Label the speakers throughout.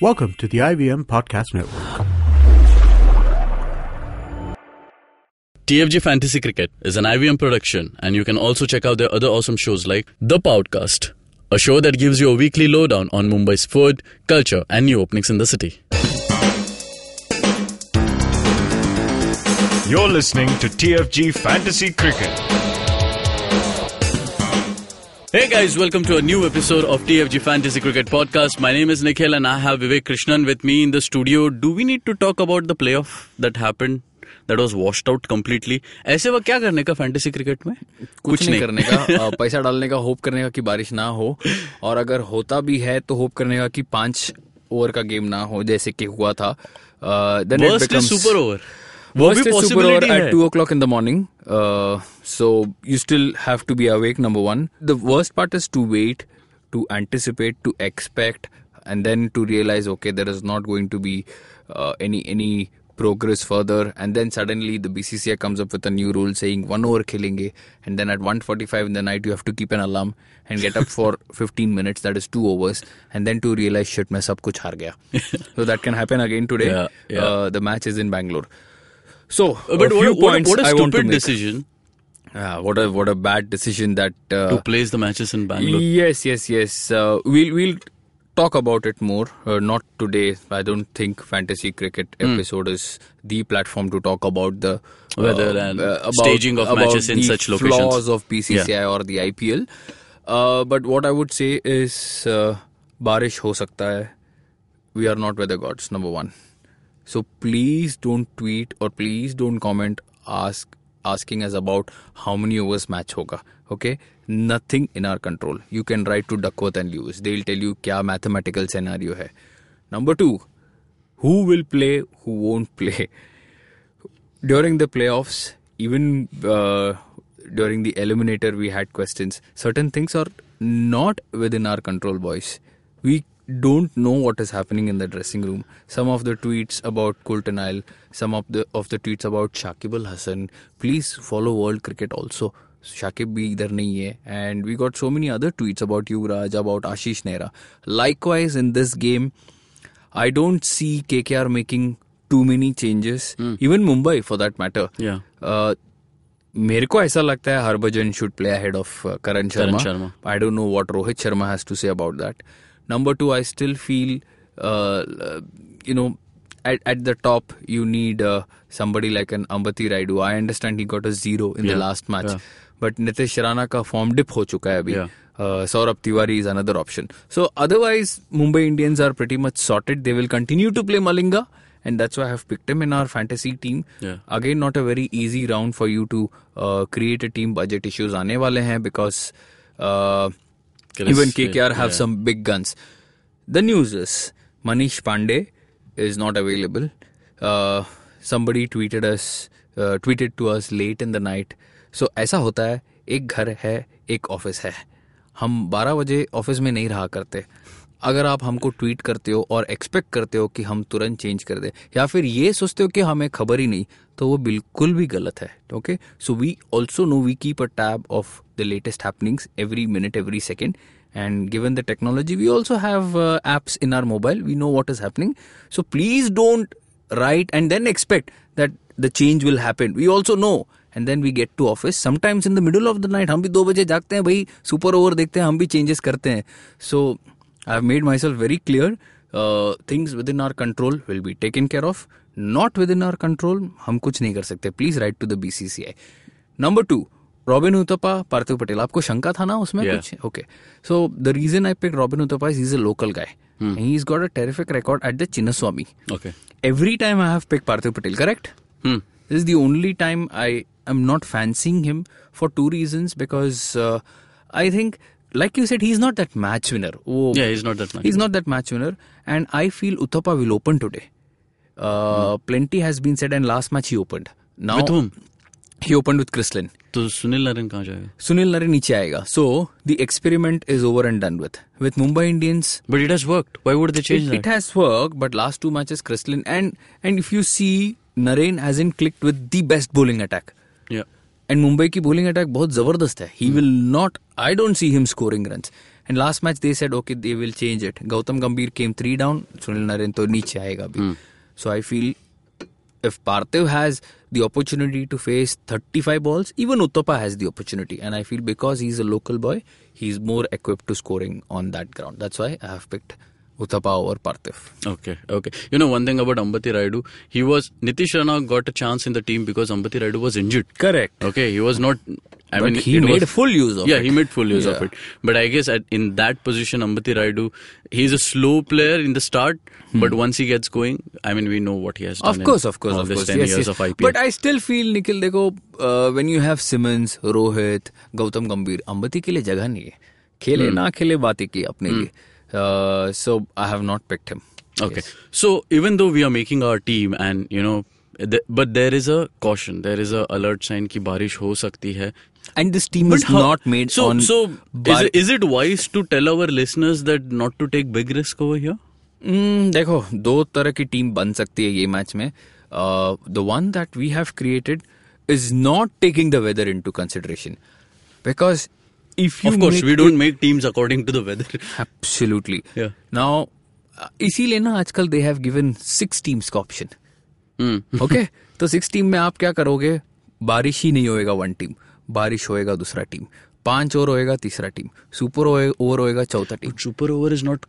Speaker 1: Welcome to the IVM Podcast Network.
Speaker 2: TFG Fantasy Cricket is an IVM production, and you can also check out their other awesome shows like The Podcast, a show that gives you a weekly lowdown on Mumbai's food, culture, and new openings in the city.
Speaker 3: You're listening to TFG Fantasy Cricket.
Speaker 2: Hey guys, welcome to a new episode of TFG Fantasy Cricket Podcast. My name is Nikhil and I have Vivek Krishnan with me in the studio. Do we need to talk about the playoff that happened? That was washed out completely. ऐसे वो क्या करने का fantasy cricket में
Speaker 4: कुछ नहीं करने का पैसा डालने का होप करने का कि बारिश ना हो और अगर होता भी है तो होप करने का कि पाँच ओवर का गेम ना हो जैसे कि हुआ था then it
Speaker 2: Worst is super over. वो
Speaker 4: Worst
Speaker 2: भी
Speaker 4: is super over
Speaker 2: possibility
Speaker 4: at
Speaker 2: है.
Speaker 4: 2 o'clock in the morning. Uh, so you still have to be awake, number one. The worst part is to wait, to anticipate, to expect, and then to realize, okay, there is not going to be uh, any any progress further. And then suddenly the BCCI comes up with a new rule saying one over khilenge. And then at 1.45 in the night, you have to keep an alarm and get up for 15 minutes. That is two overs. And then to realize, shit, मैं सब कुछ हार गया. so that can happen again today.
Speaker 2: Yeah, yeah.
Speaker 4: Uh, the match is in Bangalore. So,
Speaker 2: uh,
Speaker 4: but
Speaker 2: what, points what, what a stupid decision.
Speaker 4: Uh, what a what a bad decision that uh, to
Speaker 2: place the matches in Bangalore.
Speaker 4: Yes, yes, yes. Uh, we'll we'll talk about it more. Uh, not today. I don't think fantasy cricket
Speaker 2: mm.
Speaker 4: episode is the platform to talk about the uh,
Speaker 2: weather and uh, about, staging of matches in such locations.
Speaker 4: Flaws of PCCI yeah. or the IPL. but what I would say is, barish ho sakta hai. We are not weather gods. Number one. So please don't tweet or please don't comment ask asking us about how many overs match hoga. Okay? Nothing in our control. You can write to Duckworth and Lewis. They'll tell you kya mathematical scenario hai. Number two, who will play, who won't play. During the playoffs, even uh, during the eliminator, we had questions. Certain things are not within our control, boys. We don't know what is happening in the dressing room. Some of the tweets about Kultanile, some of the of the tweets about Shakib Al Hassan. Please follow World Cricket also. Shakib bhi idhar nahi hai. And we got so many other tweets about Yuvraj, about Ashish Nehra. Likewise, in this game, I don't see KKR making too many changes. Even Mumbai, for that matter.
Speaker 2: Yeah.
Speaker 4: Uh, मेरे को ऐसा लगता है Harbhajan should play ahead of Karan Sharma
Speaker 2: Sharma.
Speaker 4: I don't know what Rohit Sharma has to say about that Number two, I still feel, uh, you know, at, at the top, you need uh, somebody like an Ambati Raidu. I understand he got a zero in
Speaker 2: yeah.
Speaker 4: the last match.
Speaker 2: Yeah.
Speaker 4: But Nitesh Rana ka form dip ho chuka hai abhi.
Speaker 2: Yeah.
Speaker 4: Uh, Saurabh Tiwari is another option. So otherwise, Mumbai Indians are pretty much sorted. They will continue to play Malinga, and that's why I have picked him in our fantasy team.
Speaker 2: Yeah.
Speaker 4: Again, not a very easy round for you to uh, create a team. Budget issues aane wale hain because. Uh,
Speaker 2: Chris,
Speaker 4: even KKR have
Speaker 2: yeah.
Speaker 4: some big guns. The news is Manish Pandey is not available. Uh, somebody tweeted us, uh, tweeted to us late in the night. So ऐसा होता है एक घर है एक office है हम 12 बजे ऑफ़िस में नहीं रहा करते अगर आप हमको ट्वीट करते हो और एक्सपेक्ट करते हो कि हम तुरंत चेंज कर दें या फिर ये सोचते हो कि हमें खबर ही नहीं तो वो बिल्कुल भी गलत है okay so we also know we keep a tab of the latest happenings every minute every second and given the technology we also have apps in our mobile we know what is happening so please don't write and then expect that the change will happen we also know and then we get to office sometimes in the middle of the night हम भी दो बजे जागते हैं भाई super over देखते हैं हम भी चेंजेस करते हैं. सो so, Have made myself very clear things within our control will be taken care of not within our control हम कुछ नहीं कर सकते please write to the BCCI number two Robin Uthappa Parthiv Patel आपको शंका था ना उसमें
Speaker 2: Yeah.
Speaker 4: कुछ okay so the reason I pick Robin Uthappa is a local guy he is got a terrific record at the Chinnaswamy
Speaker 2: Okay.
Speaker 4: every time I have picked Parthiv Patel, correct?
Speaker 2: Hmm.
Speaker 4: This is the only time I am not fancying him for two reasons because uh, I think, like you said, he's not that match winner. Oh,
Speaker 2: Yeah, he's not that match
Speaker 4: He's not that match winner, and I feel Uthappa will open today. Uh, Plenty has been said, and last match he opened. Now
Speaker 2: With whom?
Speaker 4: He opened with Chrislin.
Speaker 2: तो सुनील नारायण कहाँ जाएगा
Speaker 4: Sunil Nare नीचे आएगा. So the experiment is over and done with. With Mumbai Indians,
Speaker 2: But it has worked. Why would they change
Speaker 4: it,
Speaker 2: that?
Speaker 4: it has worked, but last two matches, Kristlin and and if you see, Narain hasn't clicked with the best bowling attack.
Speaker 2: yeah.
Speaker 4: And Mumbai की bowling attack बहुत ज़बरदस्त है. He will not I don't see him scoring run and last match they said okay they will change it Gautam Gambhir came three down Sunil Narine तो नीचे आएगा अभी. So I feel if Parthiv has the opportunity to face thirty five balls even Uthappa has the opportunity and I feel because he is a local boy he is more equip to scoring on that ground that's why I have picked Uttapa over Parthiv.
Speaker 2: Okay, okay. You know one thing about Ambati Raidu, he was Nitish Rana got a chance in the team because Ambati Raidu was injured.
Speaker 4: Correct.
Speaker 2: Okay, he was not. I
Speaker 4: But
Speaker 2: mean,
Speaker 4: he made
Speaker 2: was-
Speaker 4: full use of
Speaker 2: yeah,
Speaker 4: it.
Speaker 2: Yeah, he made full use
Speaker 4: yeah.
Speaker 2: of it. But I guess at, in that position, Ambati Raidu, he's a slow player in the start, hmm. but once he gets going, I mean, we know what he has done.
Speaker 4: Hmm. Of course, of course, of course.
Speaker 2: 10
Speaker 4: Yes,
Speaker 2: years
Speaker 4: yes.
Speaker 2: of IPL.
Speaker 4: But I still feel, Nikhil, देखो, uh, when you have Simmons, Rohit, Gautam Gambhir, Ambati के लिए जगह नहीं है. खेले hmm. ना खेले बातें की अपने hmm. लिए. Uh, so I have not picked him.
Speaker 2: Okay. So even though we are making our team and you know, th- but there is a caution. There is a alert sign कि बारिश हो सकती है.
Speaker 4: And this team
Speaker 2: But
Speaker 4: is
Speaker 2: how-
Speaker 4: not made
Speaker 2: so,
Speaker 4: on.
Speaker 2: So is
Speaker 4: bar-
Speaker 2: it, is it wise to tell our listeners that not to take big risk over here?
Speaker 4: Hmm, देखो दो तरह की team बन सकती है ये match में the one that we have created is not taking the weather into consideration because if you
Speaker 2: Of course, we don't make teams according to the weather.
Speaker 4: Absolutely.
Speaker 2: Yeah.
Speaker 4: Now, इसीलिए ना आजकल they have given six teams का option
Speaker 2: Hmm.
Speaker 4: Okay तो six team में आप क्या करोगे बारिश ही नहीं होएगा वन टीम बारिश होएगा दूसरा टीम पाँच ओवर होएगा तीसरा टीम सुपर ओवर होएगा चौथा team
Speaker 2: super over is not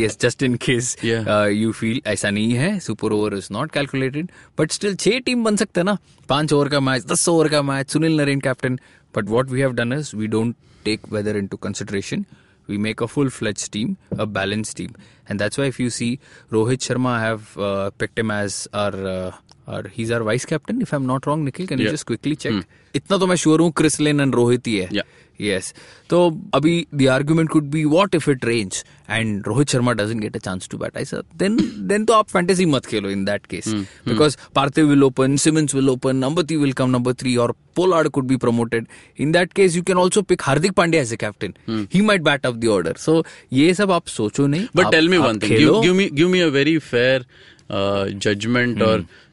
Speaker 4: yes. Just in case
Speaker 2: Yeah.
Speaker 4: uh, you feel ऐसा नहीं है super over is not calculated but still छह टीम बन सकते हैं ना पाँच ओवर का मैच दस ओवर का match Sunil Narine captain But what we have done is we don't take weather into consideration. We make a full-fledged team, a balanced team, and that's why if you see Rohit Sharma, I have uh, picked him as our uh, uh, our he's our vice captain. If I'm not wrong, Nikhil, can you
Speaker 2: Yeah.
Speaker 4: just quickly check? इतना तो मैं sure हूँ क्रिसलेन and Rohit ही है. Yes. So, Abhi, the argument could be, what if it rains and Rohit Sharma doesn't get a chance to bat? I said, then, then to आप fantasy mat khelo in that case. Because Parthiv will open, Simmons will open, Ambati will come number three, or Pollard could be promoted. In that case, you can also pick Hardik Pandya as a captain. He might bat up the order. So, ये सब आप सोचो नहीं.
Speaker 2: Tell me
Speaker 4: आप
Speaker 2: one thing. Give,
Speaker 4: Khelo.
Speaker 2: give me give me a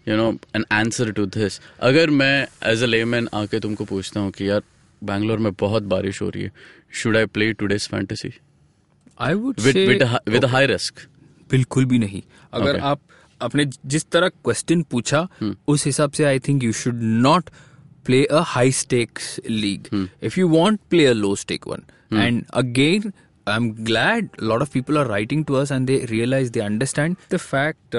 Speaker 2: you know an answer to this. अगर मैं as a layman आके तुमको पूछता हूँ कि यार बैंगलोर में बहुत बारिश हो रही है I
Speaker 4: would
Speaker 2: with
Speaker 4: say,
Speaker 2: with a, hi- with a high risk?
Speaker 4: बिल्कुल भी नहीं अगर
Speaker 2: Okay.
Speaker 4: आप अपने जिस तरह क्वेश्चन पूछा hmm. उस हिसाब से I think you should not play a high stakes league if you want play a low stake one and again I am glad lot of people are writing to us and they realise they understand the fact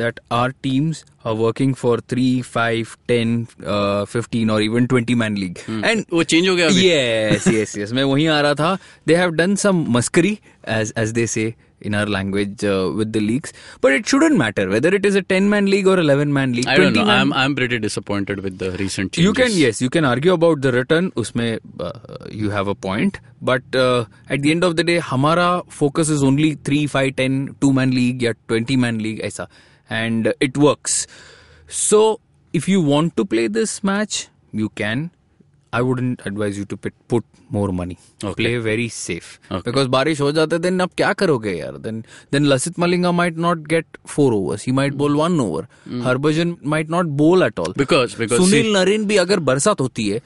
Speaker 4: that our teams are working for 3 5 10 uh, 15 or even 20 man league and
Speaker 2: वो change हो गया अभी?
Speaker 4: yes yes yes मैं वहीं आ रहा था they have done some muskery as as they say in our language uh, with the leagues but it shouldn't matter whether it is a 10 man league or 11 man league
Speaker 2: I don't know. I'm I'm pretty disappointed with the recent changes.
Speaker 4: you can yes you can argue about the return उसमें uh, you have a point but uh, at the end of the day हमारा focus is only 3 5 10 2 man league या 20 man league ऐसा and it works so if you want to play this match you can I wouldn't advise you to put, put more money.
Speaker 2: Okay.
Speaker 4: Play very safe.
Speaker 2: Okay.
Speaker 4: Because बारिश हो जाता है then आप क्या करोगे यार? Then then Lasit Malinga might not get four overs. He might bowl one over. Harbhajan might not bowl at all.
Speaker 2: Because- because
Speaker 4: Sunil Narine भी अगर बरसात होती है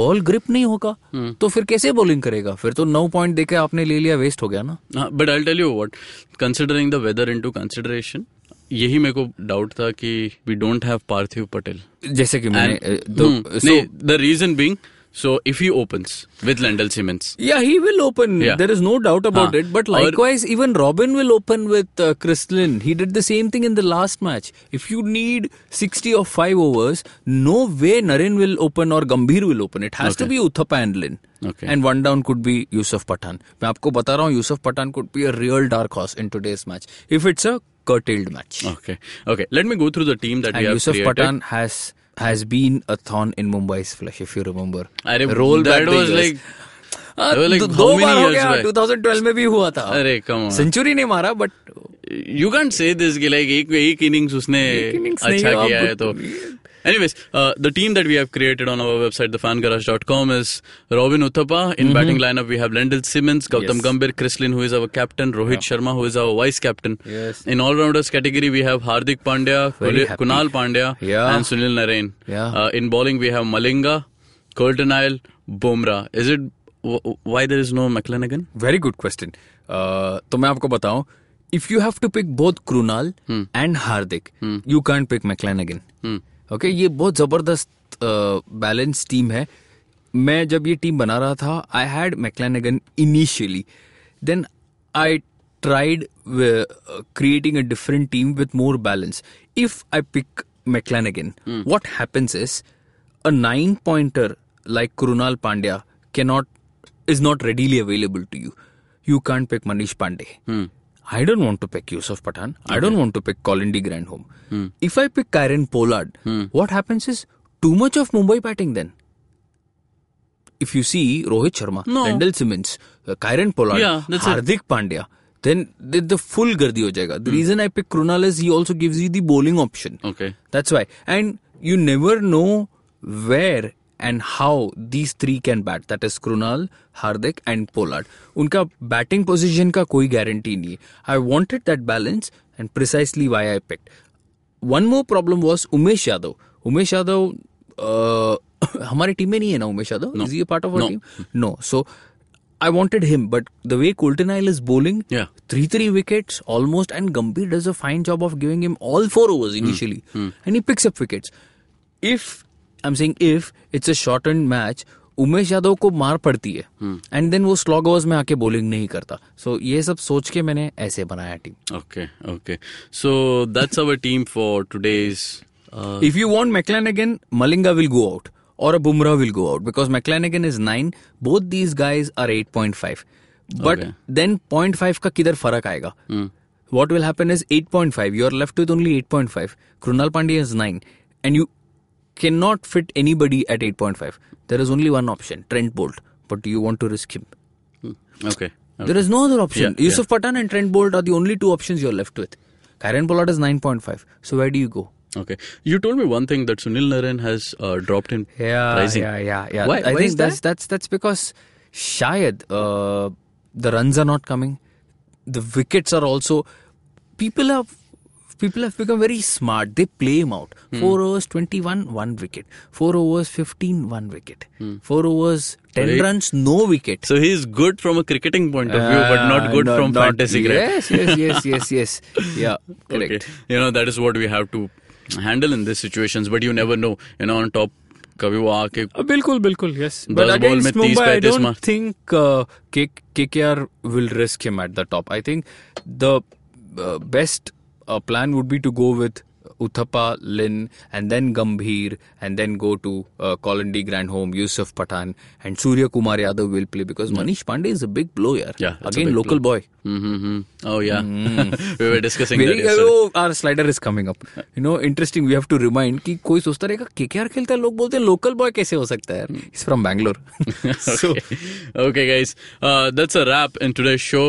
Speaker 4: बॉल ग्रिप नहीं होगा तो फिर कैसे बॉलिंग करेगा फिर तो नौ पॉइंट देके आपने ले लिया वेस्ट हो गया ना
Speaker 2: Uh, but I'll tell you what, considering the weather into consideration, यही मेरे को डाउट था कि we don't have Parthiv Patel
Speaker 4: जैसे कि मैंने तो the
Speaker 2: reason being so if he opens with Lendl Simmons
Speaker 4: या he will open there is no doubt about it but likewise even Robin will open with Chris Lynn he did the same thing in the last match if you need 60 of 5 overs no way Narine will open और Gambhir will open it has to be Uthappa and Lynn and one down could be Yusuf Pathan मैं आपको बता रहा हूँ Yusuf Pathan could be a real dark horse in today's match if it's a curtailed match.
Speaker 2: okay, okay. Let me go through the team that
Speaker 4: and
Speaker 2: we have
Speaker 4: Yusuf
Speaker 2: created.
Speaker 4: Patan has has been a thorn in Mumbai's flesh, if you remember.
Speaker 2: I
Speaker 4: role
Speaker 2: that
Speaker 4: that
Speaker 2: was like Uh, like
Speaker 4: दो- बार हो गया 2012 में भी हुआ था
Speaker 2: अरे कम
Speaker 4: century नहीं मारा but
Speaker 2: you can say this कि लाइक एक एक इनिंग्स उसने अच्छा किया है तो anyways the team that we have created on our website thefangarage.com is Robin Uthappa in batting lineup we have Lendl Simmons Gautam Gambhir Chris Lynn who is our captain Rohit Sharma who is our vice captain in all rounders category we have Hardik Pandya Kunal Pandya and Sunil Narine in bowling we have Malinga Coulter Nile Bumrah is it why there is no McClenaghan
Speaker 4: very good question तो मैं आपको बताऊँ If you have to pick both Krunal and Hardik you can't pick McClenaghan okay ये बहुत जबरदस्त balance team है मैं जब ये टीम बना रहा था I had McClenaghan initially then I tried uh, creating a different team with more balance. If I pick McLanagan, what happens is a nine pointer like Krunal Pandya cannot is not readily available to you. You can't pick Manish Pandey. I don't want to pick Yusuf Pathan. I don't want to pick Colin D. Grandhome. Hmm. If I pick Karen Pollard, hmm. what happens is too much of Mumbai batting then. If you see Rohit Sharma,
Speaker 2: No.
Speaker 4: Rendell Simmons, uh, Karen Pollard,
Speaker 2: Yeah, that's it.
Speaker 4: Pandya, then the, the full gardi ho jayega. The hmm. reason I pick Krunal is he also gives you the bowling option.
Speaker 2: Okay.
Speaker 4: That's why. And you never know where and how these three can bat. That is Krunal, Hardik and Pollard. उनका batting position का कोई guarantee नहीं है. I wanted that balance and precisely why I picked. One more problem was Umesh Yadav. Umesh Yadav uh, हमारी team में नहीं है ना Umesh Yadav is he part of
Speaker 2: No.
Speaker 4: Team no so I wanted him, but the way Coltonile is bowling,
Speaker 2: Yeah.
Speaker 4: three three wickets almost, and Gambhir does a fine job of giving him all four overs initially, and he picks up wickets. If I am saying if it's a short end match Umesh Yadav को मार पड़ती है। And then वो slog overs में आके bowling नहीं करता। सो ये सब सोच के मैंने ऐसे बनाया team
Speaker 2: okay okay so that's our team for today's
Speaker 4: if you want McClenaghan again Malinga will go out और a Bumrah will go out because McClenaghan again is nine both these guys are eight point
Speaker 2: five but
Speaker 4: then point five का किधर फ़र्क आएगा? What will happen is eight point five you are left with only eight point five Krunal Pandey is nine and you cannot fit anybody at 8.5. There is only one option, Trent Bolt. But do you want to risk him?
Speaker 2: okay.
Speaker 4: There is no other option.
Speaker 2: Yeah,
Speaker 4: Yusuf Pathan and Trent Bolt are the only two options you're left with. Karen Pollard is 9.5. So where do you go?
Speaker 2: Okay. You told me one thing that Sunil Narayan has uh, dropped in
Speaker 4: Yeah,
Speaker 2: pricing.
Speaker 4: yeah, yeah, yeah.
Speaker 2: Why?
Speaker 4: I
Speaker 2: Why
Speaker 4: think that's
Speaker 2: that?
Speaker 4: that's that's because Shayad, uh, the runs are not coming. The wickets are also. People have people have become very smart. They play him out.
Speaker 2: Hmm.
Speaker 4: Four overs, twenty-one, one wicket. Four overs, 15, one wicket. Four overs, ten
Speaker 2: Hmm. Right.
Speaker 4: runs, no wicket.
Speaker 2: So he's good from a cricketing point of view, but not
Speaker 4: Uh,
Speaker 2: good from fantasy cricket.
Speaker 4: Yes, yes, yes, yes, yes. Yeah, correct.
Speaker 2: Okay. You know, that is what we have to handle in these situations, but you never know. You know, on top, कभी वो आके
Speaker 4: Uh, बिल्कुल बिल्कुल yes
Speaker 2: दस
Speaker 4: but
Speaker 2: ball
Speaker 4: against
Speaker 2: में 30
Speaker 4: Mumbai I
Speaker 2: 35
Speaker 4: don't
Speaker 2: मार-
Speaker 4: think uh, K- KKR will risk our plan would be to go with Uthappa, Lin, and then Gambhir, and then go to uh, Colin D. Grandhome, Yusuf Pathan, and Surya Kumar Yadav will play because Manish Pandey is a big blow here.
Speaker 2: Yeah, it's a
Speaker 4: Again,
Speaker 2: big
Speaker 4: local
Speaker 2: blow.
Speaker 4: boy.
Speaker 2: Mm-hmm. Oh yeah, we were discussing that
Speaker 4: Very,
Speaker 2: yesterday.
Speaker 4: oh, our slider is coming up. You know, interesting. We have to remind कि कोई सोचता रहेगा KKR खेलता है लोग बोलते हैं local boy कैसे हो सकता है यार is from Bangalore so
Speaker 2: okay, guys, uh, that's a wrap in today's show.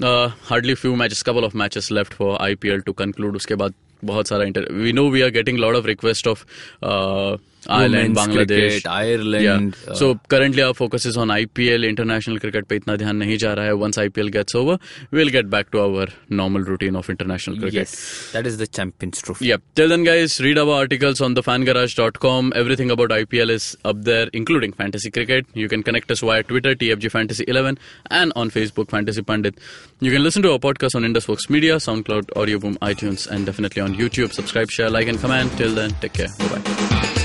Speaker 2: Uh, hardly few matches, couple of matches left for IPL to conclude. उसके बाद बहुत सारा know we are getting a lot of request of uh, Ireland, Bangladesh,
Speaker 4: cricket, Ireland,
Speaker 2: Yeah.
Speaker 4: uh,
Speaker 2: so currently our focus is on IPL. International cricket पे इतना ध्यान नहीं जा रहा है. Once IPL gets over, we'll get back to our normal routine of international cricket.
Speaker 4: yes that is the champions trophy
Speaker 2: Yep. Till then, guys, read our articles on thefangarage.com. Everything about IPL is up there, including fantasy cricket. You can connect us via Twitter, TFG Fantasy 11, and on Facebook, Fantasy Pandit. You can listen to our podcast on Indusworks Media, SoundCloud, Audioboom, iTunes, and definitely on YouTube. Subscribe, share, like, and comment. Till then, take care. Bye bye.